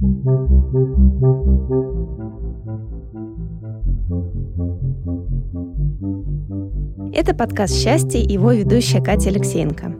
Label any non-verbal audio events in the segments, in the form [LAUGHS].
Это подкаст «Счастье» и его ведущая Катя Алексеенко.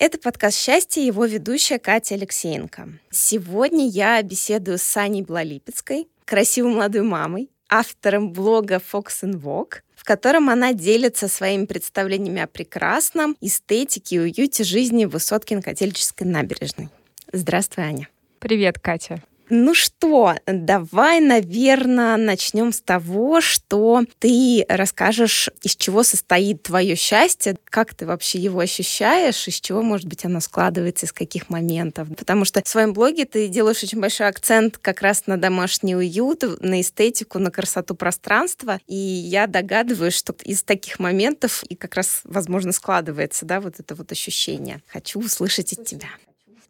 Это подкаст «Счастье» его ведущая Катя Алексеенко. Сегодня я беседую с Саней Блалипецкой, красивой молодой мамой, автором блога Fox and Walk, в котором она делится своими представлениями о прекрасном, эстетике и уюте жизни в Высоткин-Котельческой набережной. Здравствуй, Аня. Привет, Катя. Ну что, давай, наверное, начнем с того, что ты расскажешь, из чего состоит твое счастье, как ты вообще его ощущаешь, из чего, может быть, оно складывается, из каких моментов. Потому что в своем блоге ты делаешь очень большой акцент как раз на домашний уют, на эстетику, на красоту пространства. И я догадываюсь, что из таких моментов и как раз, возможно, складывается, да, вот это вот ощущение. Хочу услышать от тебя.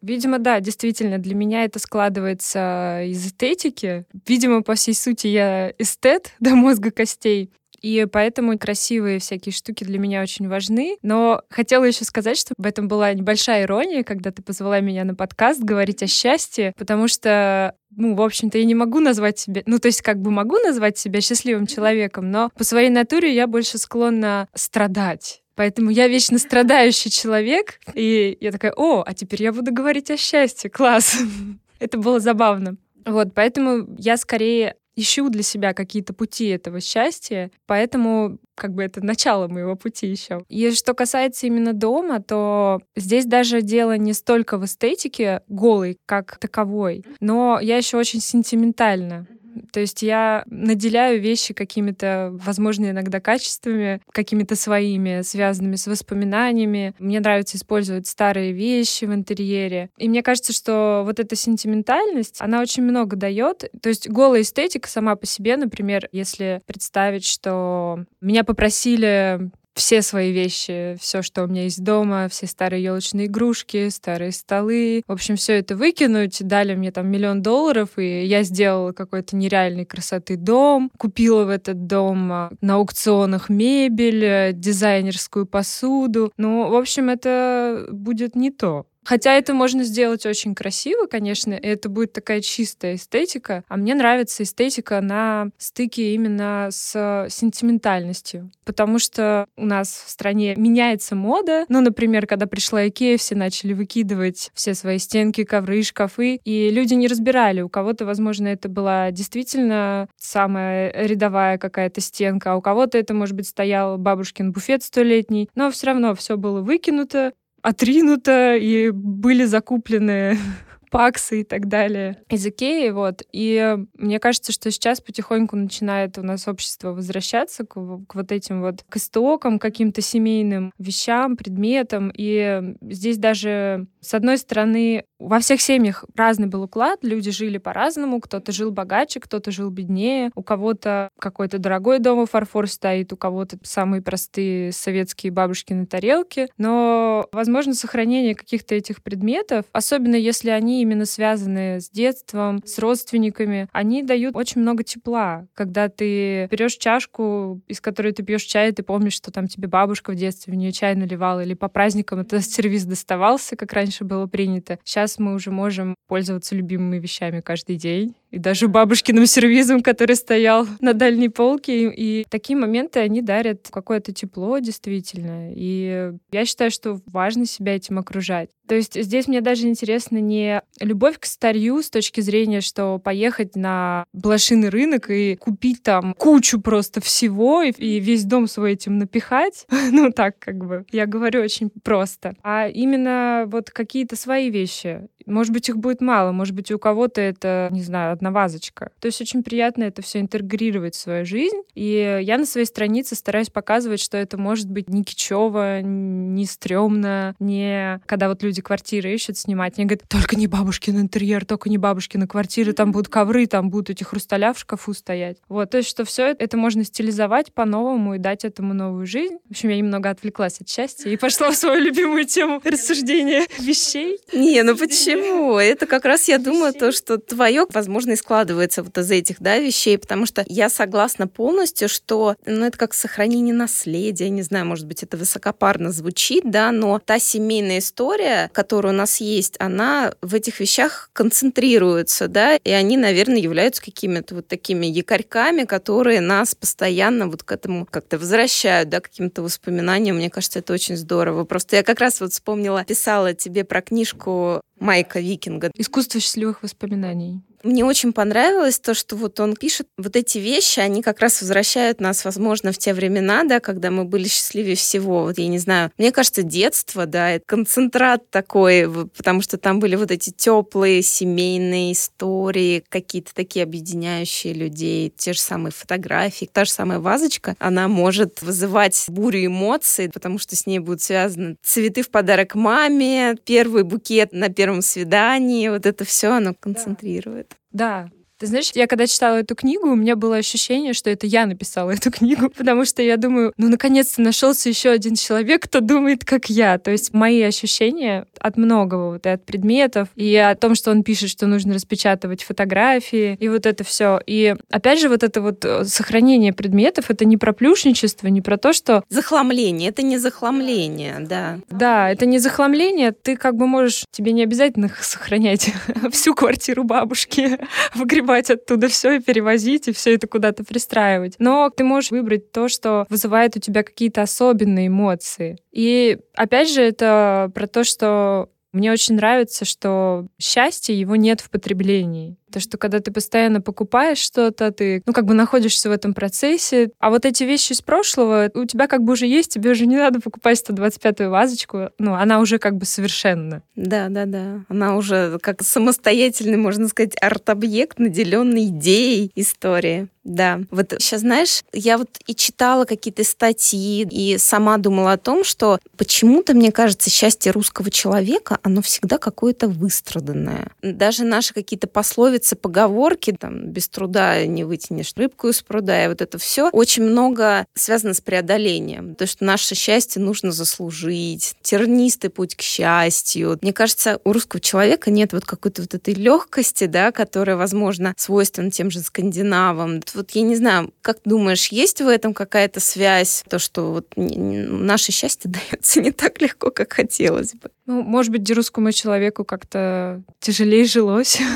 Видимо, да, действительно, для меня это складывается из эстетики. Видимо, по всей сути, я эстет [LAUGHS] до мозга костей. И поэтому красивые всякие штуки для меня очень важны. Но хотела еще сказать, что в этом была небольшая ирония, когда ты позвала меня на подкаст говорить о счастье, потому что ну, в общем-то, я не могу назвать себя, ну, то есть как бы могу назвать себя счастливым человеком, но по своей натуре я больше склонна страдать. Поэтому я вечно страдающий человек. И я такая, о, а теперь я буду говорить о счастье. Класс. [LAUGHS] Это было забавно. Вот, поэтому я скорее ищу для себя какие-то пути этого счастья, поэтому как бы это начало моего пути еще. И что касается именно дома, то здесь даже дело не столько в эстетике голой как таковой, но я еще очень сентиментальна. То есть я наделяю вещи какими-то, возможно, иногда качествами, какими-то своими, связанными с воспоминаниями. Мне нравится использовать старые вещи в интерьере. И мне кажется, что вот эта сентиментальность, она очень много дает. То есть голая эстетика сама по себе, например, если представить, что меня попросили все свои вещи, все, что у меня есть дома, все старые елочные игрушки, старые столы. В общем, все это выкинуть. Дали мне там миллион долларов, и я сделала какой-то нереальной красоты дом. Купила в этот дом а, на аукционах мебель, э, дизайнерскую посуду. Ну, в общем, это будет не то. Хотя это можно сделать очень красиво, конечно, и это будет такая чистая эстетика. А мне нравится эстетика на стыке именно с сентиментальностью. Потому что у нас в стране меняется мода. Ну, например, когда пришла Икея, все начали выкидывать все свои стенки, ковры, шкафы, и люди не разбирали. У кого-то, возможно, это была действительно самая рядовая какая-то стенка, а у кого-то это, может быть, стоял бабушкин буфет столетний. Но все равно все было выкинуто, отринуто, и были закуплены [LAUGHS] паксы и так далее из Икеи, вот. И мне кажется, что сейчас потихоньку начинает у нас общество возвращаться к, к вот этим вот к истокам, каким-то семейным вещам, предметам. И здесь даже, с одной стороны, во всех семьях разный был уклад, люди жили по-разному, кто-то жил богаче, кто-то жил беднее, у кого-то какой-то дорогой дом фарфор стоит, у кого-то самые простые советские бабушкины тарелки, но, возможно, сохранение каких-то этих предметов, особенно если они именно связанные с детством, с родственниками, они дают очень много тепла. Когда ты берешь чашку, из которой ты пьешь чай, ты помнишь, что там тебе бабушка в детстве в нее чай наливала, или по праздникам это [LAUGHS] сервис доставался, как раньше было принято. Сейчас мы уже можем пользоваться любимыми вещами каждый день и даже бабушкиным сервизом, который стоял на дальней полке. И такие моменты, они дарят какое-то тепло действительно. И я считаю, что важно себя этим окружать. То есть здесь мне даже интересно не любовь к старью с точки зрения, что поехать на блошиный рынок и купить там кучу просто всего и, и весь дом свой этим напихать. [LAUGHS] ну так как бы, я говорю очень просто. А именно вот какие-то свои вещи. Может быть, их будет мало, может быть, у кого-то это, не знаю, одна вазочка. То есть очень приятно это все интегрировать в свою жизнь. И я на своей странице стараюсь показывать, что это может быть не кичево, не стрёмно, не когда вот люди квартиры ищут снимать. Они говорят, только не бабушкин интерьер, только не бабушкины квартиры, там будут ковры, там будут эти хрусталя в шкафу стоять. Вот, то есть, что все это можно стилизовать по-новому и дать этому новую жизнь. В общем, я немного отвлеклась от счастья и пошла в свою любимую тему [LAUGHS] рассуждения вещей. Не, ну почему? Это как раз, я думаю, то, что твое, возможно, и складывается вот из этих, да, вещей, потому что я согласна полностью, что, ну, это как сохранение наследия, не знаю, может быть, это высокопарно звучит, да, но та семейная история, которая у нас есть, она в этих вещах концентрируется, да, и они, наверное, являются какими-то вот такими якорьками, которые нас постоянно вот к этому как-то возвращают, да, каким-то воспоминаниям. Мне кажется, это очень здорово. Просто я как раз вот вспомнила, писала тебе про книжку Майка Викинга. Искусство счастливых воспоминаний. Мне очень понравилось то, что вот он пишет вот эти вещи, они как раз возвращают нас, возможно, в те времена, да, когда мы были счастливее всего. Вот я не знаю, мне кажется, детство, да, это концентрат такой, потому что там были вот эти теплые семейные истории, какие-то такие объединяющие людей, те же самые фотографии, та же самая вазочка, она может вызывать бурю эмоций, потому что с ней будут связаны цветы в подарок маме, первый букет на первом свидании, вот это все оно концентрирует. Да, ты знаешь, я когда читала эту книгу, у меня было ощущение, что это я написала [LAUGHS] эту книгу, потому что я думаю, ну, наконец-то нашелся еще один человек, кто думает, как я. То есть мои ощущения от многого, вот и от предметов, и о том, что он пишет, что нужно распечатывать фотографии, и вот это все. И опять же, вот это вот э, сохранение предметов, это не про плюшничество, не про то, что... Захламление, это не захламление, да. Да, это не захламление, ты как бы можешь, тебе не обязательно [LAUGHS] сохранять [LAUGHS] всю квартиру бабушки, выгребать выгребать оттуда все и перевозить, и все это куда-то пристраивать. Но ты можешь выбрать то, что вызывает у тебя какие-то особенные эмоции. И опять же, это про то, что мне очень нравится, что счастье его нет в потреблении. То, что когда ты постоянно покупаешь что-то, ты, ну, как бы находишься в этом процессе. А вот эти вещи из прошлого у тебя как бы уже есть, тебе уже не надо покупать 125-ю вазочку. Ну, она уже как бы совершенна. Да, да, да. Она уже как самостоятельный, можно сказать, арт-объект, наделенный идеей истории. Да. Вот сейчас, знаешь, я вот и читала какие-то статьи, и сама думала о том, что почему-то, мне кажется, счастье русского человека, оно всегда какое-то выстраданное. Даже наши какие-то пословицы поговорки, там, без труда не вытянешь рыбку из пруда, и вот это все очень много связано с преодолением. То, что наше счастье нужно заслужить, тернистый путь к счастью. Мне кажется, у русского человека нет вот какой-то вот этой легкости, да, которая, возможно, свойственна тем же скандинавам. Вот я не знаю, как думаешь, есть в этом какая-то связь, то, что вот наше счастье [LAUGHS] дается не так легко, как хотелось бы? Ну, может быть, русскому человеку как-то тяжелее жилось. [LAUGHS]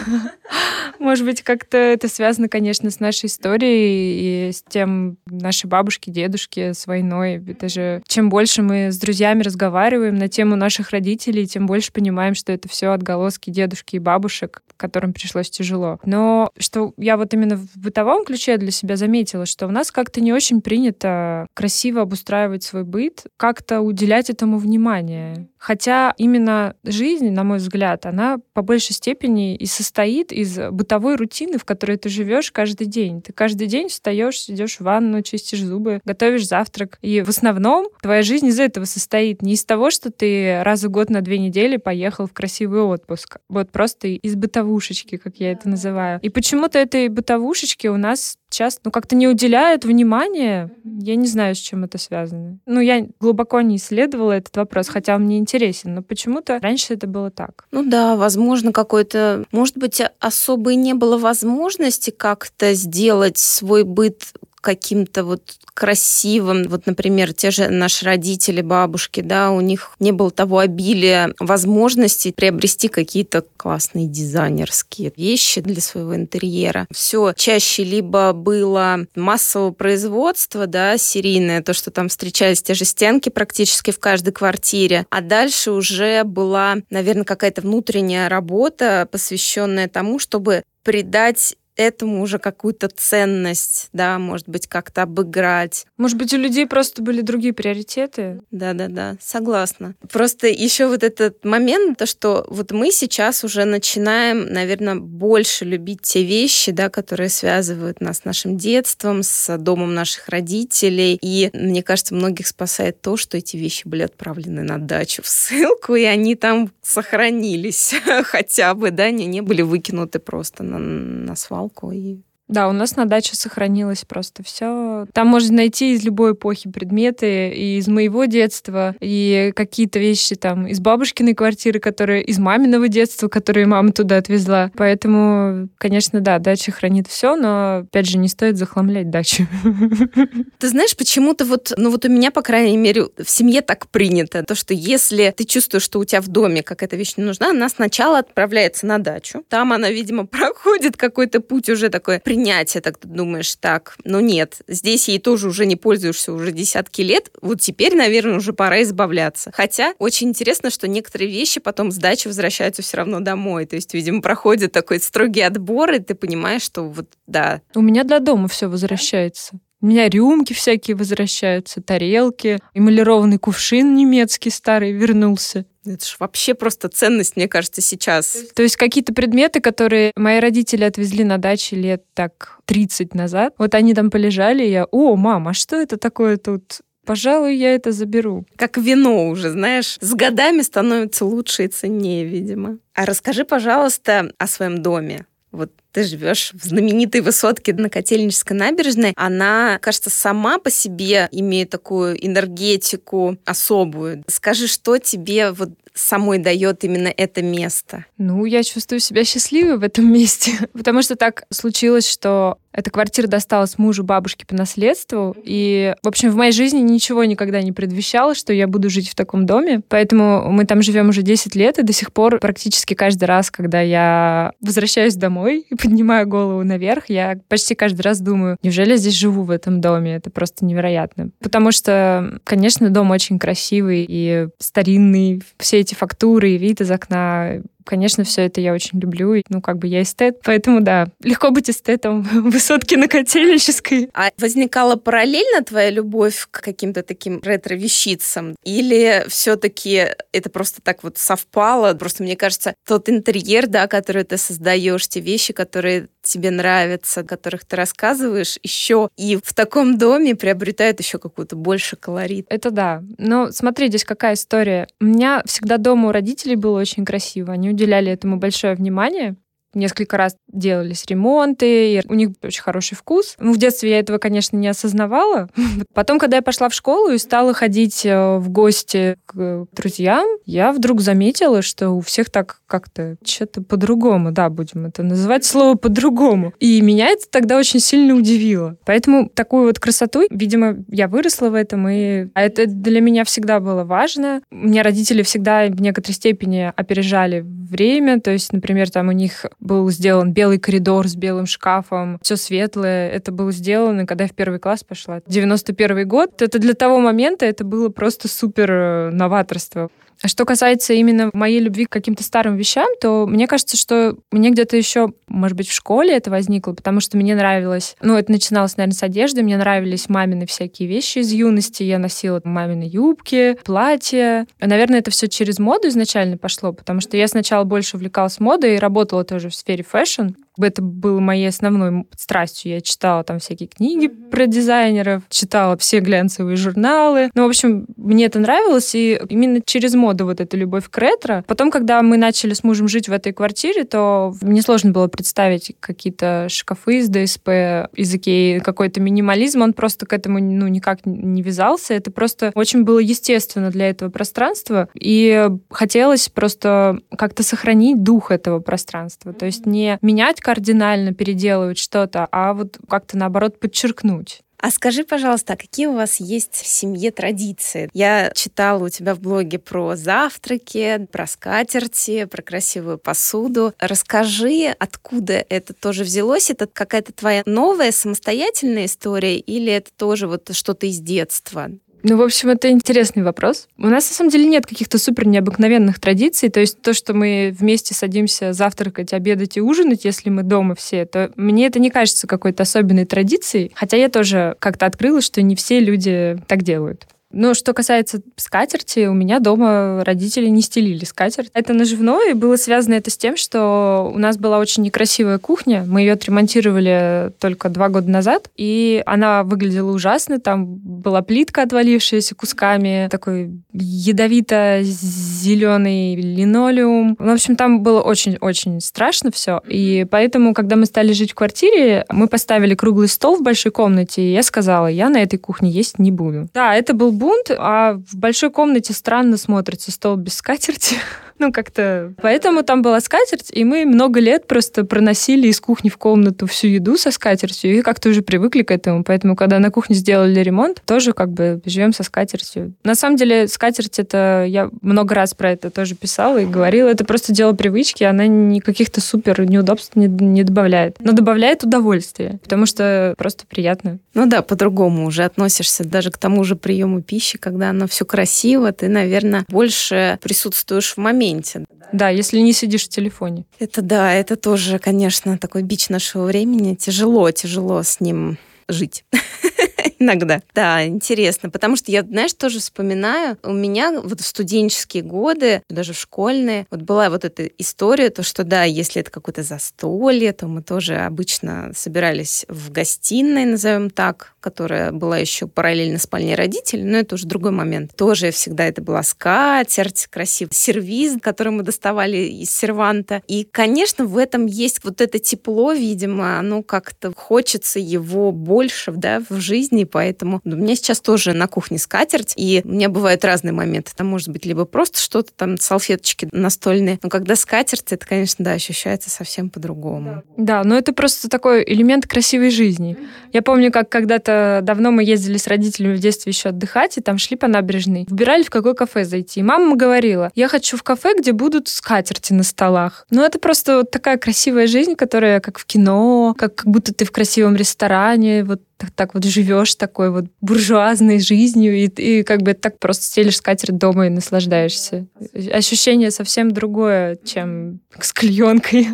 Может быть, как-то это связано, конечно, с нашей историей и с тем нашей бабушки, дедушки, с войной. Это же чем больше мы с друзьями разговариваем на тему наших родителей, тем больше понимаем, что это все отголоски дедушки и бабушек, которым пришлось тяжело. Но что я вот именно в бытовом ключе для себя заметила, что у нас как-то не очень принято красиво обустраивать свой быт, как-то уделять этому внимание. Хотя именно жизнь, на мой взгляд, она по большей степени и состоит из бытовой рутины, в которой ты живешь каждый день. Ты каждый день встаешь, идешь в ванну, чистишь зубы, готовишь завтрак. И в основном твоя жизнь из этого состоит. Не из того, что ты раз в год на две недели поехал в красивый отпуск. Вот просто из бытовушечки, как я это называю. И почему-то этой бытовушечки у нас часто ну, как-то не уделяют внимания. Я не знаю, с чем это связано. Ну, я глубоко не исследовала этот вопрос, хотя он мне интересен, но почему-то раньше это было так. Ну да, возможно, какой-то, может быть, особо и не было возможности как-то сделать свой быт каким-то вот красивым. Вот, например, те же наши родители, бабушки, да, у них не было того обилия возможностей приобрести какие-то классные дизайнерские вещи для своего интерьера. Все чаще либо было массового производства, да, серийное, то, что там встречались те же стенки практически в каждой квартире, а дальше уже была, наверное, какая-то внутренняя работа, посвященная тому, чтобы придать этому уже какую-то ценность, да, может быть, как-то обыграть. Может быть, у людей просто были другие приоритеты? Да-да-да, согласна. Просто еще вот этот момент, то, что вот мы сейчас уже начинаем, наверное, больше любить те вещи, да, которые связывают нас с нашим детством, с домом наших родителей. И мне кажется, многих спасает то, что эти вещи были отправлены на дачу в ссылку, и они там сохранились [LAUGHS] хотя бы, да, не, не были выкинуты просто на, на свалку и да, у нас на даче сохранилось просто все. Там можно найти из любой эпохи предметы, и из моего детства, и какие-то вещи там из бабушкиной квартиры, которые из маминого детства, которые мама туда отвезла. Поэтому, конечно, да, дача хранит все, но, опять же, не стоит захламлять дачу. [LAUGHS] Ты знаешь, почему-то вот, ну вот у меня, по крайней мере, в семье так принято, то, что если ты чувствуешь, что у тебя в доме какая-то вещь не нужна, она сначала отправляется на дачу. Там она, видимо, [LAUGHS] проходит какой-то путь уже такой принятие, так думаешь, так, ну нет, здесь ей тоже уже не пользуешься уже десятки лет, вот теперь, наверное, уже пора избавляться. Хотя очень интересно, что некоторые вещи потом с дачи возвращаются все равно домой, то есть, видимо, проходит такой строгий отбор, и ты понимаешь, что вот, да. У меня для дома все возвращается. У меня рюмки всякие возвращаются, тарелки, эмалированный кувшин немецкий старый вернулся. Это же вообще просто ценность, мне кажется, сейчас. То есть какие-то предметы, которые мои родители отвезли на даче лет так 30 назад, вот они там полежали, и я, о, мама, а что это такое тут? Пожалуй, я это заберу. Как вино уже, знаешь, с годами становится лучше и ценнее, видимо. А расскажи, пожалуйста, о своем доме. Вот ты живешь в знаменитой высотке на Котельнической набережной, она, кажется, сама по себе имеет такую энергетику особую. Скажи, что тебе вот самой дает именно это место? Ну, я чувствую себя счастливой в этом месте, [LAUGHS] потому что так случилось, что эта квартира досталась мужу бабушки по наследству. И, в общем, в моей жизни ничего никогда не предвещало, что я буду жить в таком доме. Поэтому мы там живем уже 10 лет, и до сих пор практически каждый раз, когда я возвращаюсь домой и [LAUGHS] поднимаю голову наверх, я почти каждый раз думаю, неужели я здесь живу в этом доме? Это просто невероятно. Потому что, конечно, дом очень красивый и старинный. Все эти фактуры и вид из окна Конечно, все это я очень люблю. Ну, как бы я эстет, поэтому да, легко быть эстетом в высотке на Котельнической. А возникала параллельно твоя любовь к каким-то таким ретро-вещицам? Или все-таки это просто так вот совпало? Просто мне кажется, тот интерьер, да, который ты создаешь, те вещи, которые тебе нравятся, о которых ты рассказываешь, еще и в таком доме приобретают еще какую-то больше колорит. Это да. Но смотри, здесь какая история. У меня всегда дома у родителей было очень красиво. Они уделяли этому большое внимание несколько раз делались ремонты, и у них очень хороший вкус. Ну, в детстве я этого, конечно, не осознавала. [LAUGHS] Потом, когда я пошла в школу и стала ходить э, в гости к друзьям, я вдруг заметила, что у всех так как-то что-то по-другому, да, будем это называть слово по-другому. И меня это тогда очень сильно удивило. Поэтому такую вот красоту, видимо, я выросла в этом, и а это для меня всегда было важно. Меня родители всегда в некоторой степени опережали время, то есть, например, там у них был сделан белый коридор с белым шкафом, все светлое. Это было сделано, когда я в первый класс пошла. 91 год. Это для того момента это было просто супер э, новаторство. Что касается именно моей любви к каким-то старым вещам, то мне кажется, что мне где-то еще, может быть, в школе это возникло, потому что мне нравилось, ну, это начиналось, наверное, с одежды, мне нравились мамины всякие вещи из юности, я носила мамины юбки, платья. Наверное, это все через моду изначально пошло, потому что я сначала больше увлекалась модой и работала тоже в сфере fashion, это было моей основной страстью. Я читала там всякие книги про дизайнеров, читала все глянцевые журналы. Ну, в общем, мне это нравилось, и именно через моду вот эта любовь к ретро. Потом, когда мы начали с мужем жить в этой квартире, то мне сложно было представить какие-то шкафы из ДСП, из Икеи, какой-то минимализм. Он просто к этому ну, никак не вязался. Это просто очень было естественно для этого пространства. И хотелось просто как-то сохранить дух этого пространства. То есть не менять кардинально переделывать что-то, а вот как-то наоборот подчеркнуть. А скажи, пожалуйста, а какие у вас есть в семье традиции? Я читала у тебя в блоге про завтраки, про скатерти, про красивую посуду. Расскажи, откуда это тоже взялось? Это какая-то твоя новая самостоятельная история или это тоже вот что-то из детства? Ну, в общем, это интересный вопрос. У нас, на самом деле, нет каких-то супер необыкновенных традиций. То есть то, что мы вместе садимся завтракать, обедать и ужинать, если мы дома все, то мне это не кажется какой-то особенной традицией. Хотя я тоже как-то открыла, что не все люди так делают. Ну, что касается скатерти, у меня дома родители не стелили скатерть. Это наживное, и было связано это с тем, что у нас была очень некрасивая кухня. Мы ее отремонтировали только два года назад, и она выглядела ужасно. Там была плитка, отвалившаяся кусками, такой ядовито-зеленый линолеум. В общем, там было очень-очень страшно все. И поэтому, когда мы стали жить в квартире, мы поставили круглый стол в большой комнате, и я сказала, я на этой кухне есть не буду. Да, это был бунт, а в большой комнате странно смотрится стол без скатерти. Ну, как-то... Поэтому там была скатерть, и мы много лет просто проносили из кухни в комнату всю еду со скатертью, и как-то уже привыкли к этому. Поэтому, когда на кухне сделали ремонт, тоже как бы живем со скатертью. На самом деле, скатерть это... Я много раз про это тоже писала и говорила. Это просто дело привычки, она никаких-то супер неудобств не, не добавляет. Но добавляет удовольствие, потому что просто приятно. Ну да, по-другому уже относишься даже к тому же приему пищи, когда оно все красиво, ты, наверное, больше присутствуешь в моменте моменте. Да, если не сидишь в телефоне. Это да, это тоже, конечно, такой бич нашего времени. Тяжело, тяжело с ним жить. [LAUGHS] Иногда. Да, интересно. Потому что я, знаешь, тоже вспоминаю, у меня вот в студенческие годы, даже в школьные, вот была вот эта история, то, что да, если это какое-то застолье, то мы тоже обычно собирались в гостиной, назовем так, которая была еще параллельно спальне родителей, но это уже другой момент. Тоже всегда это была скатерть, красивый сервиз, который мы доставали из серванта. И, конечно, в этом есть вот это тепло, видимо, оно как-то хочется его больше, да, в жизни, поэтому у меня сейчас тоже на кухне скатерть, и у меня бывают разные моменты. Там может быть либо просто что-то там, салфеточки настольные, но когда скатерть, это, конечно, да, ощущается совсем по-другому. Да, но это просто такой элемент красивой жизни. Я помню, как когда-то давно мы ездили с родителями в детстве еще отдыхать, и там шли по набережной. Выбирали, в какое кафе зайти. И мама говорила, я хочу в кафе, где будут скатерти на столах. Ну, это просто вот такая красивая жизнь, которая как в кино, как, как будто ты в красивом ресторане, вот так, так вот живешь такой вот буржуазной жизнью, и, и как бы так просто стелишь скатерть дома и наслаждаешься. Ощущение совсем другое, чем с клеенкой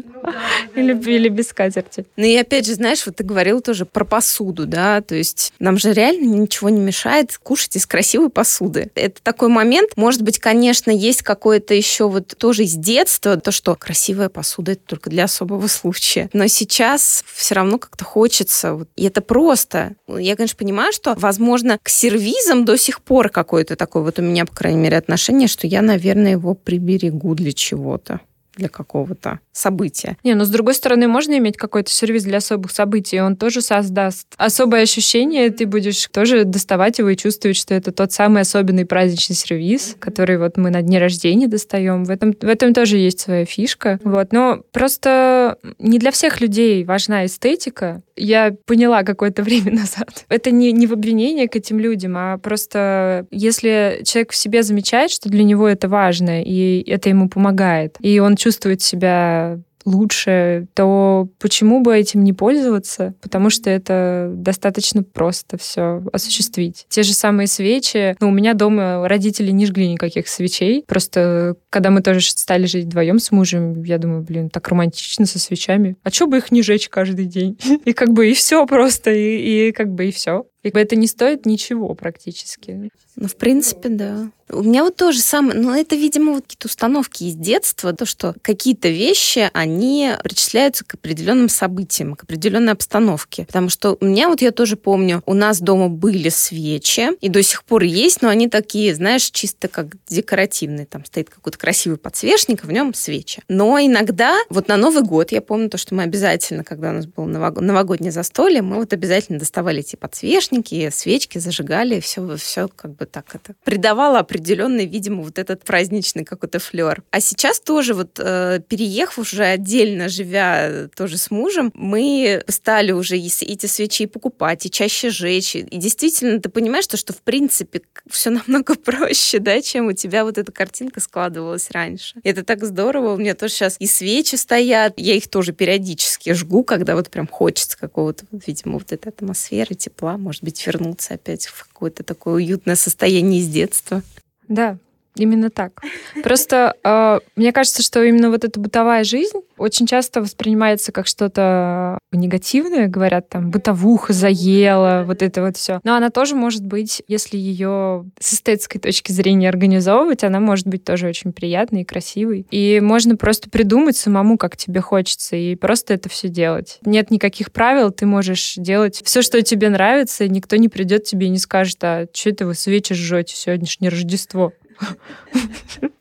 или, или без скатерти. Ну и опять же, знаешь, вот ты говорил тоже про посуду, да, то есть нам же реально ничего не мешает кушать из красивой посуды. Это такой момент, может быть, конечно, есть какое-то еще вот тоже из детства, то, что красивая посуда это только для особого случая. Но сейчас все равно как-то хочется, вот, и это просто. Я, конечно, понимаю, что, возможно, к сервизам до сих пор какое-то такое вот у меня, по крайней мере, отношение, что я, наверное, его приберегу для чего-то для какого-то события. Не, но с другой стороны, можно иметь какой-то сервис для особых событий, он тоже создаст особое ощущение, ты будешь тоже доставать его и чувствовать, что это тот самый особенный праздничный сервис, который вот мы на дне рождения достаем. В этом, в этом тоже есть своя фишка. Вот. Но просто не для всех людей важна эстетика. Я поняла какое-то [LAUGHS] время назад. Это не, не в обвинение к этим людям, а просто если человек в себе замечает, что для него это важно, и это ему помогает, и он чувствует себя лучше, то почему бы этим не пользоваться? Потому что это достаточно просто все осуществить. Те же самые свечи. Ну, у меня дома родители не жгли никаких свечей. Просто когда мы тоже стали жить вдвоем с мужем, я думаю, блин, так романтично со свечами. А что бы их не жечь каждый день? [LAUGHS] И как бы и все просто, и, и как бы и все. И это не стоит ничего практически. Ну, в принципе, да. У меня вот тоже самое, но это, видимо, вот какие-то установки из детства, то, что какие-то вещи, они причисляются к определенным событиям, к определенной обстановке. Потому что у меня вот я тоже помню, у нас дома были свечи, и до сих пор есть, но они такие, знаешь, чисто как декоративные. Там стоит какой-то красивый подсвечник, в нем свечи. Но иногда, вот на Новый год, я помню то, что мы обязательно, когда у нас было новогоднее застолье, мы вот обязательно доставали эти подсвечники, свечки зажигали, все, все как бы так это придавало определенный, видимо, вот этот праздничный какой-то флер. А сейчас тоже вот э, переехав уже отдельно, живя тоже с мужем, мы стали уже эти свечи покупать, и чаще жечь. И действительно, ты понимаешь, что, что в принципе все намного [LAUGHS] проще, да, чем у тебя вот эта картинка складывалась раньше. И это так здорово. У меня тоже сейчас и свечи стоят, я их тоже периодически жгу, когда вот прям хочется какого-то, видимо, вот этой атмосферы, тепла, может может быть, вернуться опять в какое-то такое уютное состояние из детства. Да, Именно так. [LAUGHS] Просто э, мне кажется, что именно вот эта бытовая жизнь очень часто воспринимается как что-то негативное, говорят там бытовуха заела, вот это вот все. Но она тоже может быть, если ее с эстетской точки зрения организовывать, она может быть тоже очень приятной и красивой. И можно просто придумать самому, как тебе хочется, и просто это все делать. Нет никаких правил, ты можешь делать все, что тебе нравится, и никто не придет тебе и не скажет, а что это вы свечи жжете сегодняшнее Рождество.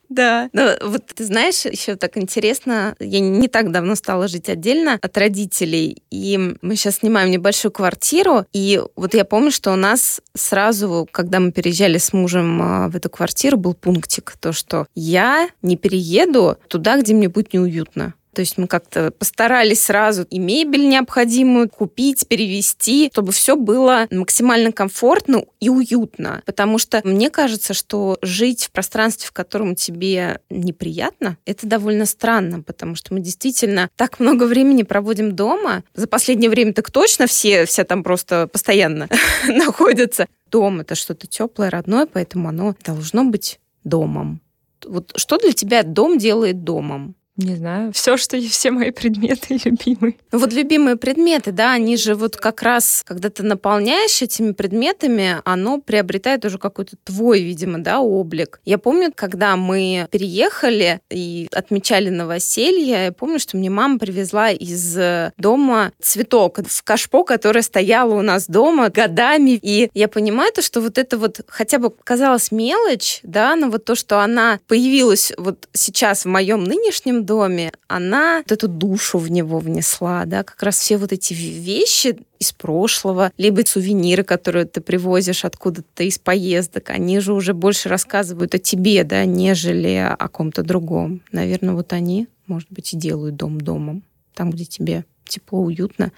Да. Ну, вот ты знаешь, еще так интересно, я не так давно стала жить отдельно от родителей, и мы сейчас снимаем небольшую квартиру, и вот я помню, что у нас сразу, когда мы переезжали с мужем а, в эту квартиру, был пунктик, то, что я не перееду туда, где мне будет неуютно. То есть мы как-то постарались сразу и мебель необходимую купить, перевести, чтобы все было максимально комфортно и уютно. Потому что мне кажется, что жить в пространстве, в котором тебе неприятно, это довольно странно, потому что мы действительно так много времени проводим дома. За последнее время так точно все, все там просто постоянно [LAUGHS] находятся. Дом — это что-то теплое, родное, поэтому оно должно быть домом. Вот что для тебя дом делает домом? Не знаю, все, что и все мои предметы [LAUGHS] любимые. Ну вот любимые предметы, да, они же вот как раз, когда ты наполняешь этими предметами, оно приобретает уже какой-то твой, видимо, да, облик. Я помню, когда мы переехали и отмечали новоселье, я помню, что мне мама привезла из дома цветок в кашпо, которое стояло у нас дома годами. И я понимаю то, что вот это вот хотя бы казалось мелочь, да, но вот то, что она появилась вот сейчас в моем нынешнем доме, она вот эту душу в него внесла, да, как раз все вот эти вещи из прошлого, либо сувениры, которые ты привозишь откуда-то из поездок, они же уже больше рассказывают о тебе, да, нежели о ком-то другом. Наверное, вот они, может быть, и делают дом домом, там, где тебе тепло, уютно,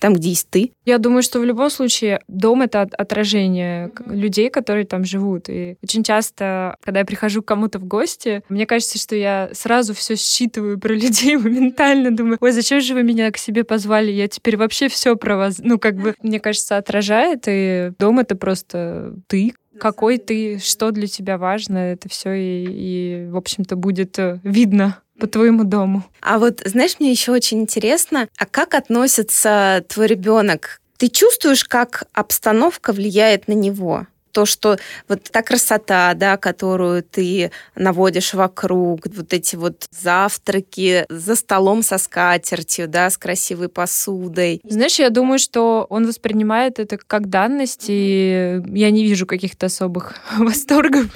там, где есть ты. Я думаю, что в любом случае дом — это отражение людей, которые там живут. И очень часто, когда я прихожу к кому-то в гости, мне кажется, что я сразу все считываю про людей [LAUGHS] моментально, думаю, ой, зачем же вы меня к себе позвали? Я теперь вообще все про вас, ну, как бы, мне кажется, отражает, и дом — это просто ты, какой ты, что для тебя важно, это все и, и в общем-то, будет э, видно по твоему дому. А вот, знаешь, мне еще очень интересно, а как относится твой ребенок? Ты чувствуешь, как обстановка влияет на него? то, что вот та красота, да, которую ты наводишь вокруг, вот эти вот завтраки за столом со скатертью, да, с красивой посудой. Знаешь, я думаю, что он воспринимает это как данность, и я не вижу каких-то особых [LAUGHS] восторгов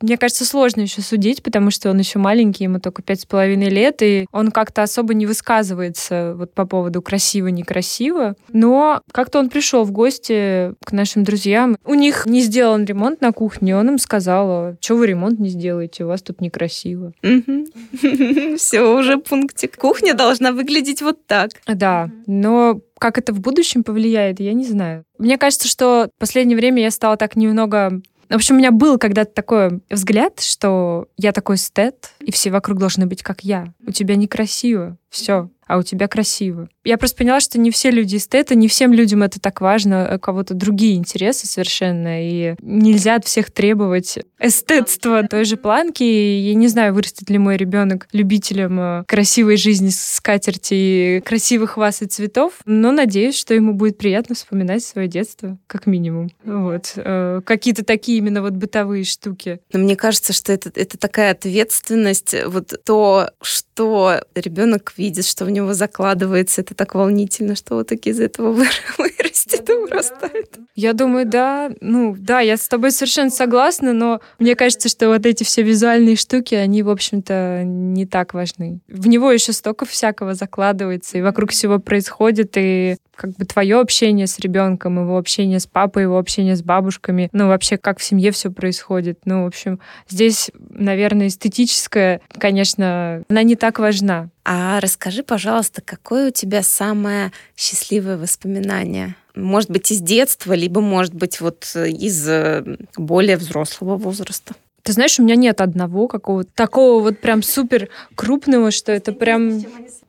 мне кажется, сложно еще судить, потому что он еще маленький, ему только пять с половиной лет, и он как-то особо не высказывается вот по поводу красиво-некрасиво. Но как-то он пришел в гости к нашим друзьям. У них не сделан ремонт на кухне, он им сказал, что вы ремонт не сделаете, у вас тут некрасиво. [LAUGHS] Все, уже пунктик. Кухня должна выглядеть вот так. Да, но как это в будущем повлияет, я не знаю. Мне кажется, что в последнее время я стала так немного в общем, у меня был когда-то такой взгляд, что я такой стет, и все вокруг должны быть как я. У тебя некрасиво. Все а у тебя красиво. Я просто поняла, что не все люди эстеты, не всем людям это так важно, а у кого-то другие интересы совершенно, и нельзя от всех требовать эстетства той же планки. Я не знаю, вырастет ли мой ребенок любителем э, красивой жизни с скатерти, красивых вас и цветов, но надеюсь, что ему будет приятно вспоминать свое детство, как минимум. Вот. Э, какие-то такие именно вот бытовые штуки. Но мне кажется, что это, это такая ответственность, вот то, что ребенок видит, что в него закладывается. Это так волнительно, что вот таки из этого [LAUGHS] вырастет и вырастает. Я думаю, да. Ну, да, я с тобой совершенно согласна, но мне кажется, что вот эти все визуальные штуки, они, в общем-то, не так важны. В него еще столько всякого закладывается, и вокруг всего происходит, и как бы твое общение с ребенком, его общение с папой, его общение с бабушками, ну, вообще, как в семье все происходит. Ну, в общем, здесь, наверное, эстетическое, конечно, она не так важна. А расскажи, пожалуйста, какое у тебя самое счастливое воспоминание? Может быть, из детства, либо, может быть, вот из э, более взрослого возраста? Ты знаешь, у меня нет одного какого-то такого вот прям супер крупного, что это прям...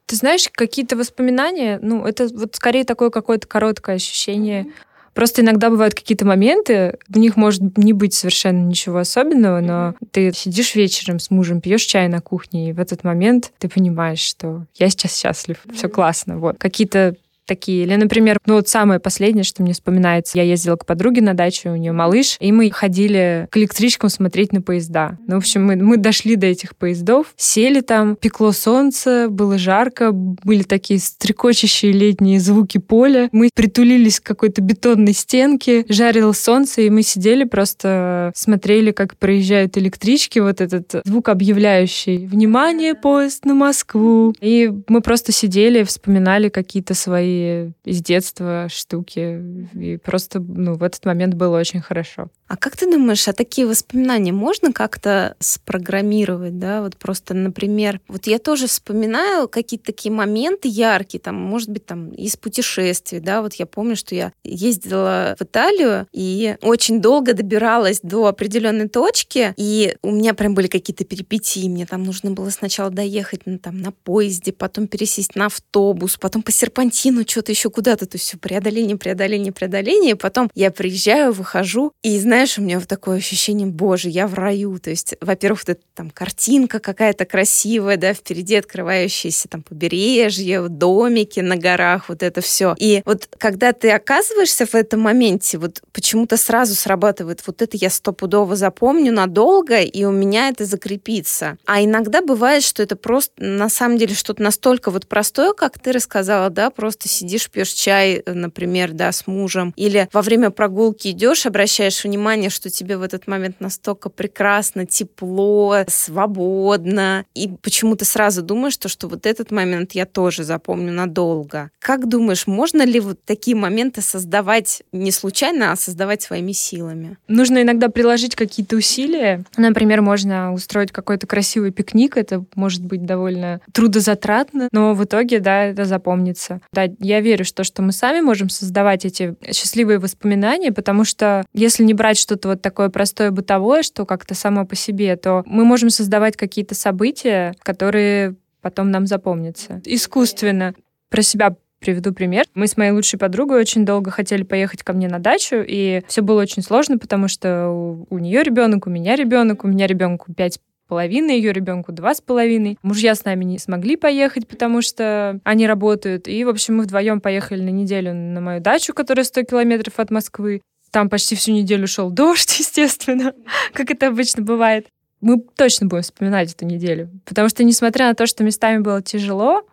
Ты знаешь, какие-то воспоминания, ну, это вот скорее такое какое-то короткое ощущение Просто иногда бывают какие-то моменты, в них может не быть совершенно ничего особенного, но ты сидишь вечером с мужем, пьешь чай на кухне, и в этот момент ты понимаешь, что я сейчас счастлив, все классно. Вот. Какие-то такие. Или, например, ну вот самое последнее, что мне вспоминается, я ездила к подруге на дачу, у нее малыш, и мы ходили к электричкам смотреть на поезда. Ну, в общем, мы, мы дошли до этих поездов, сели там, пекло солнце, было жарко, были такие стрекочущие летние звуки поля. Мы притулились к какой-то бетонной стенке, жарило солнце, и мы сидели просто смотрели, как проезжают электрички, вот этот звук объявляющий «Внимание, поезд на Москву!» И мы просто сидели, вспоминали какие-то свои из детства штуки. И просто ну, в этот момент было очень хорошо. А как ты думаешь, а такие воспоминания можно как-то спрограммировать, да? Вот просто, например, вот я тоже вспоминаю какие-то такие моменты яркие, там, может быть, там, из путешествий, да? Вот я помню, что я ездила в Италию и очень долго добиралась до определенной точки, и у меня прям были какие-то перипетии, мне там нужно было сначала доехать ну, там, на поезде, потом пересесть на автобус, потом по серпантину что-то еще куда-то, то есть все преодоление, преодоление, преодоление, и потом я приезжаю, выхожу, и, знаешь, у меня вот такое ощущение, боже, я в раю. То есть, во-первых, вот эта там картинка какая-то красивая, да, впереди открывающиеся там побережье, домики на горах, вот это все. И вот когда ты оказываешься в этом моменте, вот почему-то сразу срабатывает, вот это я стопудово запомню надолго, и у меня это закрепится. А иногда бывает, что это просто на самом деле что-то настолько вот простое, как ты рассказала, да, просто сидишь, пьешь чай, например, да, с мужем, или во время прогулки идешь, обращаешь внимание что тебе в этот момент настолько прекрасно, тепло, свободно, и почему-то сразу думаешь, то, что вот этот момент я тоже запомню надолго. Как думаешь, можно ли вот такие моменты создавать не случайно, а создавать своими силами? Нужно иногда приложить какие-то усилия. Например, можно устроить какой-то красивый пикник, это может быть довольно трудозатратно, но в итоге, да, это запомнится. Да, я верю, что, что мы сами можем создавать эти счастливые воспоминания, потому что если не брать что-то вот такое простое бытовое, что как-то само по себе, то мы можем создавать какие-то события, которые потом нам запомнятся. Искусственно. Про себя приведу пример. Мы с моей лучшей подругой очень долго хотели поехать ко мне на дачу, и все было очень сложно, потому что у, у нее ребенок, у меня ребенок, у меня ребенку 5 половина ее ребенку два с половиной. Мужья с нами не смогли поехать, потому что они работают. И, в общем, мы вдвоем поехали на неделю на мою дачу, которая 100 километров от Москвы. Там почти всю неделю шел дождь, [LAUGHS] естественно, как это обычно бывает. Мы точно будем вспоминать эту неделю, потому что, несмотря на то, что местами было тяжело,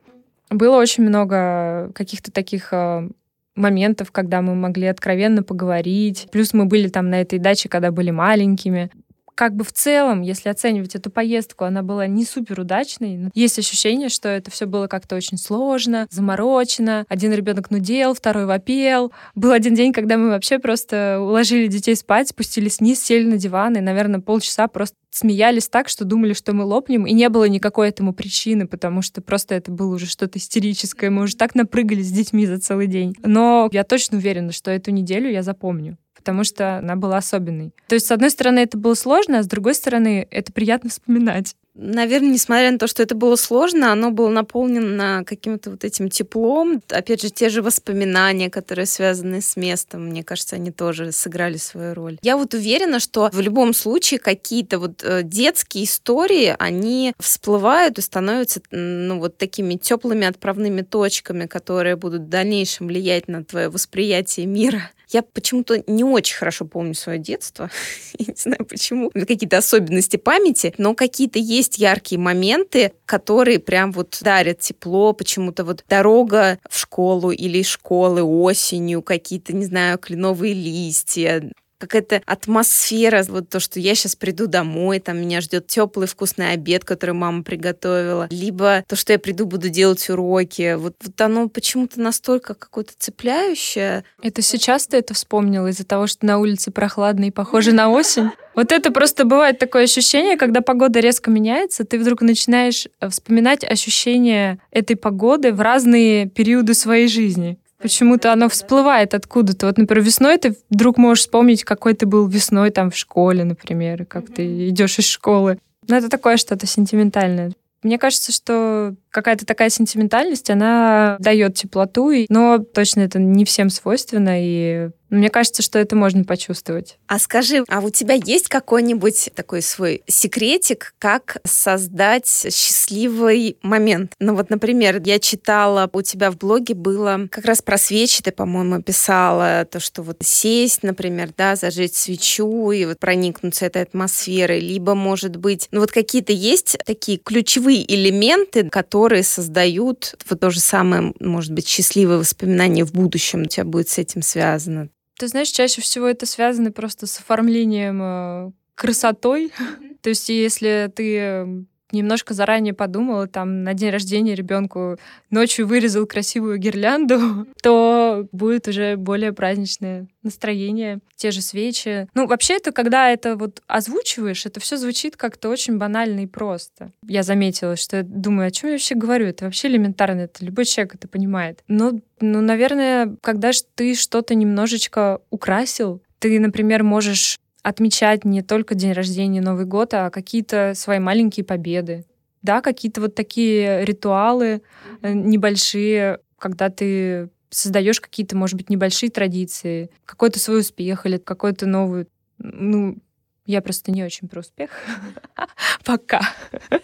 было очень много каких-то таких а, моментов, когда мы могли откровенно поговорить. Плюс мы были там на этой даче, когда были маленькими как бы в целом, если оценивать эту поездку, она была не супер удачной. Есть ощущение, что это все было как-то очень сложно, заморочено. Один ребенок нудел, второй вопел. Был один день, когда мы вообще просто уложили детей спать, спустились вниз, сели на диван и, наверное, полчаса просто смеялись так, что думали, что мы лопнем, и не было никакой этому причины, потому что просто это было уже что-то истерическое. Мы уже так напрыгали с детьми за целый день. Но я точно уверена, что эту неделю я запомню потому что она была особенной. То есть, с одной стороны, это было сложно, а с другой стороны, это приятно вспоминать наверное, несмотря на то, что это было сложно, оно было наполнено каким-то вот этим теплом. Опять же, те же воспоминания, которые связаны с местом, мне кажется, они тоже сыграли свою роль. Я вот уверена, что в любом случае какие-то вот э, детские истории, они всплывают и становятся ну, вот такими теплыми отправными точками, которые будут в дальнейшем влиять на твое восприятие мира. Я почему-то не очень хорошо помню свое детство. [LAUGHS] Я не знаю почему. Какие-то особенности памяти, но какие-то есть яркие моменты, которые прям вот дарят тепло. Почему-то вот дорога в школу или из школы осенью, какие-то, не знаю, кленовые листья, какая-то атмосфера, вот то, что я сейчас приду домой, там меня ждет теплый вкусный обед, который мама приготовила, либо то, что я приду, буду делать уроки. Вот, вот оно почему-то настолько какое-то цепляющее. Это сейчас ты это вспомнила из-за того, что на улице прохладно и похоже на осень? [LAUGHS] Вот это просто бывает такое ощущение, когда погода резко меняется, ты вдруг начинаешь э, вспоминать ощущения этой погоды в разные периоды своей жизни. Почему-то оно всплывает откуда-то. Вот, например, весной ты вдруг можешь вспомнить, какой ты был весной там в школе, например, как ты идешь из школы. Но это такое что-то сентиментальное. Мне кажется, что какая-то такая сентиментальность, она дает теплоту, но точно это не всем свойственно, и мне кажется, что это можно почувствовать. А скажи, а у тебя есть какой-нибудь такой свой секретик, как создать счастливый момент? Ну вот, например, я читала, у тебя в блоге было как раз про свечи, ты, по-моему, писала, то, что вот сесть, например, да, зажечь свечу и вот проникнуться этой атмосферой, либо, может быть, ну вот какие-то есть такие ключевые элементы, которые создают вот то же самое, может быть, счастливые воспоминания в будущем у тебя будет с этим связано? Ты знаешь, чаще всего это связано просто с оформлением э, красотой. То есть, если ты немножко заранее подумала, там, на день рождения ребенку ночью вырезал красивую гирлянду, [LAUGHS] то будет уже более праздничное настроение, те же свечи. Ну, вообще это, когда это вот озвучиваешь, это все звучит как-то очень банально и просто. Я заметила, что я думаю, о чем я вообще говорю? Это вообще элементарно, это любой человек это понимает. Но, ну, наверное, когда ты что-то немножечко украсил, ты, например, можешь отмечать не только день рождения, Новый год, а какие-то свои маленькие победы. Да, какие-то вот такие ритуалы э, небольшие, когда ты создаешь какие-то, может быть, небольшие традиции, какой-то свой успех или какой-то новый, ну, я просто не очень про успех. [LAUGHS] [LAUGHS] Пока. [LAUGHS]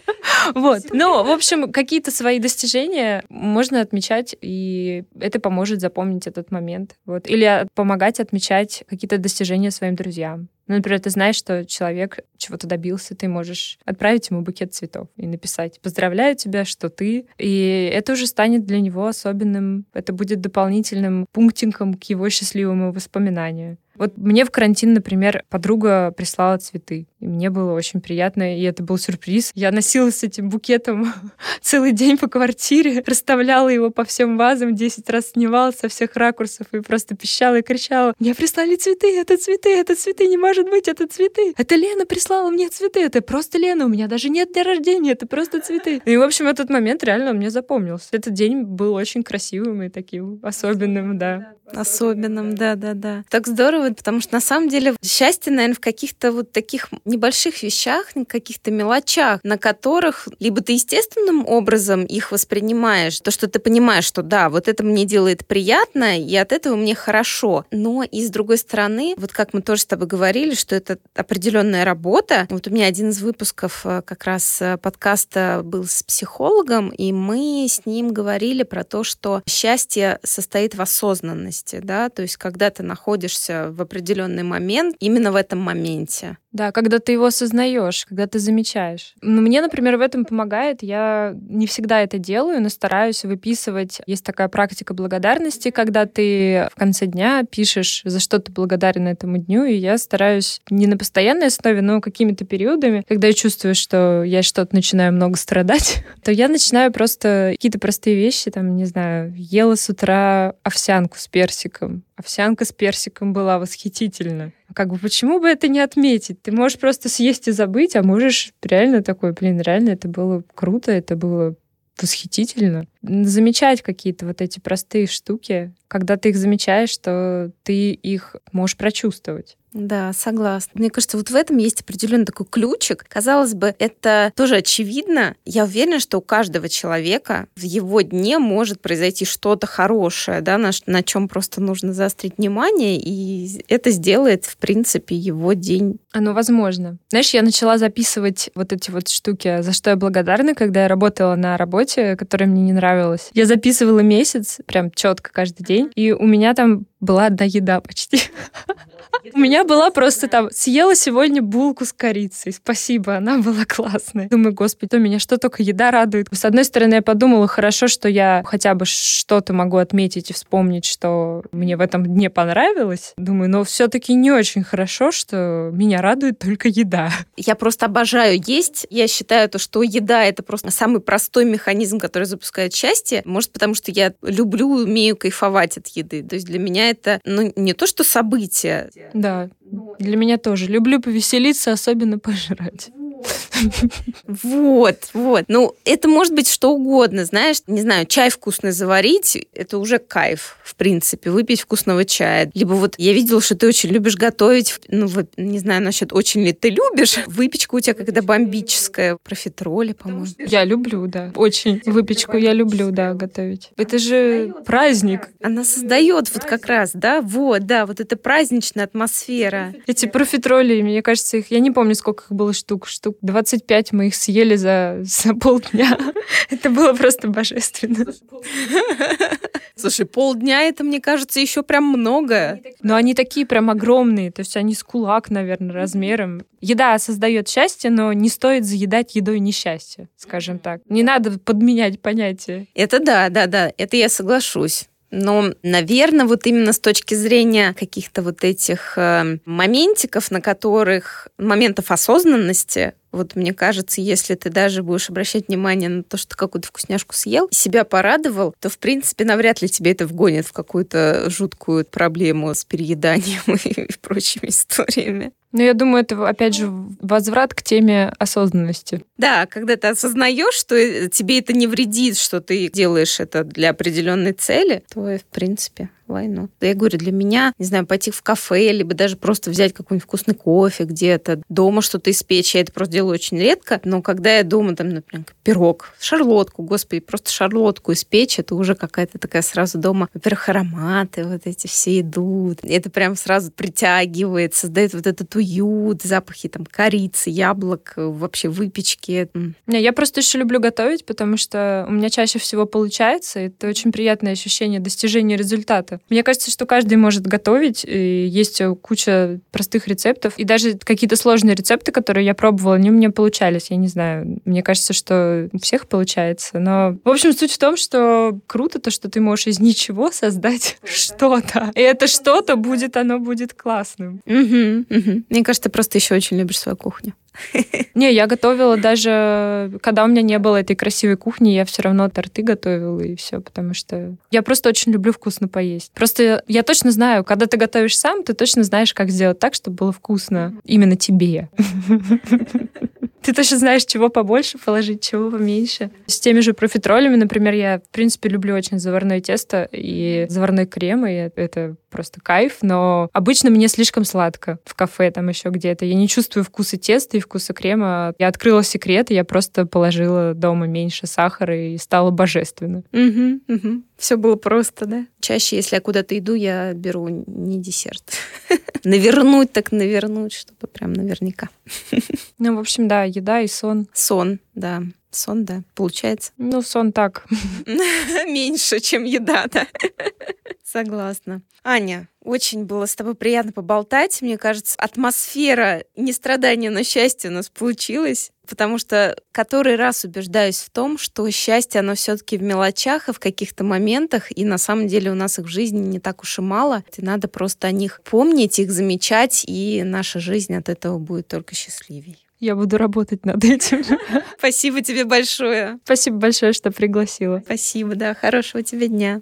Вот. Ну, в общем, какие-то свои достижения можно отмечать, и это поможет запомнить этот момент. Вот. Или помогать отмечать какие-то достижения своим друзьям. Ну, например, ты знаешь, что человек чего-то добился, ты можешь отправить ему букет цветов и написать «Поздравляю тебя, что ты». И это уже станет для него особенным, это будет дополнительным пунктиком к его счастливому воспоминанию. Вот мне в карантин, например, подруга прислала цветы. И мне было очень приятно, и это был сюрприз. Я носила с этим букетом [LAUGHS] целый день по квартире, [LAUGHS] расставляла его по всем вазам, 10 раз снимала со всех ракурсов и просто пищала и кричала. Мне прислали цветы, это цветы, это цветы, не может быть, это цветы. Это Лена прислала мне цветы, это просто Лена, у меня даже нет дня рождения, это просто цветы. И, в общем, этот момент реально мне запомнился. Этот день был очень красивым и таким особенным, да. Особенным, да-да-да. Так здорово, потому что на самом деле счастье, наверное, в каких-то вот таких небольших вещах, каких-то мелочах, на которых либо ты естественным образом их воспринимаешь, то, что ты понимаешь, что да, вот это мне делает приятно, и от этого мне хорошо. Но и с другой стороны, вот как мы тоже с тобой говорили, что это определенная работа. Вот у меня один из выпусков э, как раз э, подкаста был с психологом, и мы с ним говорили про то, что счастье состоит в осознанности, да, то есть когда ты находишься в определенный момент, именно в этом моменте. Да, когда ты его осознаешь, когда ты замечаешь. Ну, мне, например, в этом помогает. Я не всегда это делаю, но стараюсь выписывать. Есть такая практика благодарности, когда ты в конце дня пишешь, за что ты благодарен этому дню, и я стараюсь не на постоянной основе, но какими-то периодами, когда я чувствую, что я что-то начинаю много страдать, [LAUGHS] то я начинаю просто какие-то простые вещи, там, не знаю, ела с утра овсянку с персиком, овсянка с персиком была восхитительна. Как бы почему бы это не отметить? Ты можешь просто съесть и забыть, а можешь реально такой, блин, реально это было круто, это было восхитительно. Замечать какие-то вот эти простые штуки, когда ты их замечаешь, что ты их можешь прочувствовать. Да, согласна. Мне кажется, вот в этом есть определенный такой ключик. Казалось бы, это тоже очевидно. Я уверена, что у каждого человека в его дне может произойти что-то хорошее, да, на, на чем просто нужно заострить внимание, и это сделает, в принципе, его день. Оно возможно. Знаешь, я начала записывать вот эти вот штуки, за что я благодарна, когда я работала на работе, которая мне не нравилась. Я записывала месяц, прям четко каждый день, и у меня там была одна еда почти. [LAUGHS] У меня была просто там, съела сегодня булку с корицей, спасибо, она была классная. Думаю, господи, то меня что только еда радует. С одной стороны, я подумала, хорошо, что я хотя бы что-то могу отметить и вспомнить, что мне в этом дне понравилось. Думаю, но все-таки не очень хорошо, что меня радует только еда. Я просто обожаю есть. Я считаю, то, что еда — это просто самый простой механизм, который запускает счастье. Может, потому что я люблю, умею кайфовать от еды. То есть для меня это ну, не то, что событие, да, для меня тоже. Люблю повеселиться, особенно пожрать. Вот, вот. Ну, это может быть что угодно, знаешь. Не знаю, чай вкусный заварить, это уже кайф, в принципе, выпить вкусного чая. Либо вот я видела, что ты очень любишь готовить, ну, вот, не знаю насчет очень ли ты любишь. Выпечка у тебя когда бомбическая, профитроли, по-моему. Я люблю, да, очень. Выпечку я люблю, да, готовить. Это же праздник. Она создает вот как раз, да, вот, да, вот эта праздничная атмосфера. Эти профитроли, мне кажется, их, я не помню, сколько их было штук, штук 25 мы их съели за, за полдня. [LAUGHS] Это было просто божественно. Слушай, полдня это, мне кажется, еще прям много. Но они такие прям огромные, то есть они с кулак, наверное, размером. Еда создает счастье, но не стоит заедать едой несчастье, скажем так. Не надо подменять понятие. Это да, да, да, это я соглашусь. Но, наверное, вот именно с точки зрения каких-то вот этих э, моментиков, на которых, моментов осознанности, вот мне кажется, если ты даже будешь обращать внимание на то, что ты какую-то вкусняшку съел, себя порадовал, то, в принципе, навряд ли тебе это вгонит в какую-то жуткую проблему с перееданием [LAUGHS] и прочими историями. Ну, я думаю, это, опять же, возврат к теме осознанности. Да, когда ты осознаешь, что э, тебе это не вредит, что ты делаешь это для определенной цели, то, в принципе, войну. Я говорю, для меня, не знаю, пойти в кафе, либо даже просто взять какой-нибудь вкусный кофе где-то, дома что-то испечь, я это просто делаю очень редко, но когда я дома, там, например, пирог, шарлотку, господи, просто шарлотку испечь, это уже какая-то такая сразу дома, во-первых, ароматы вот эти все идут, это прям сразу притягивает, создает вот этот уют, запахи там корицы, яблок, вообще выпечки. Не, я просто еще люблю готовить, потому что у меня чаще всего получается, это очень приятное ощущение достижения результата. Мне кажется, что каждый может готовить, и есть куча простых рецептов, и даже какие-то сложные рецепты, которые я пробовала, они у меня получались, я не знаю. Мне кажется, что у всех получается, но... В общем, суть в том, что круто то, что ты можешь из ничего создать [LAUGHS] что-то, и это что-то будет, оно будет классным. Мне кажется, ты просто еще очень любишь свою кухню. [LAUGHS] Не, я готовила даже, когда у меня не было этой красивой кухни, я все равно торты готовила и все, потому что я просто очень люблю вкусно поесть. Просто я точно знаю, когда ты готовишь сам, ты точно знаешь, как сделать так, чтобы было вкусно именно тебе. [LAUGHS] Ты точно знаешь, чего побольше положить, чего поменьше. С теми же профитролями, например, я, в принципе, люблю очень заварное тесто и заварной крем, и это просто кайф, но обычно мне слишком сладко в кафе, там еще где-то. Я не чувствую вкуса теста и вкуса крема. Я открыла секрет, и я просто положила дома меньше сахара, и стало божественно. Угу, угу. Все было просто, да? Чаще, если я куда-то иду, я беру не десерт. [LAUGHS] Навернуть так навернуть, чтобы прям наверняка. [LAUGHS] Ну, в общем, да, еда и сон. Сон, да. Сон, да, получается. Ну, сон так. [LAUGHS] Меньше, чем еда, да. Согласна. Аня, очень было с тобой приятно поболтать. Мне кажется, атмосфера не страдания, но счастья у нас получилась. Потому что который раз убеждаюсь в том, что счастье, оно все-таки в мелочах и в каких-то моментах, и на самом деле у нас их в жизни не так уж и мало. И надо просто о них помнить, их замечать, и наша жизнь от этого будет только счастливей. Я буду работать над этим. [LAUGHS] Спасибо тебе большое. Спасибо большое, что пригласила. Спасибо, да. Хорошего тебе дня.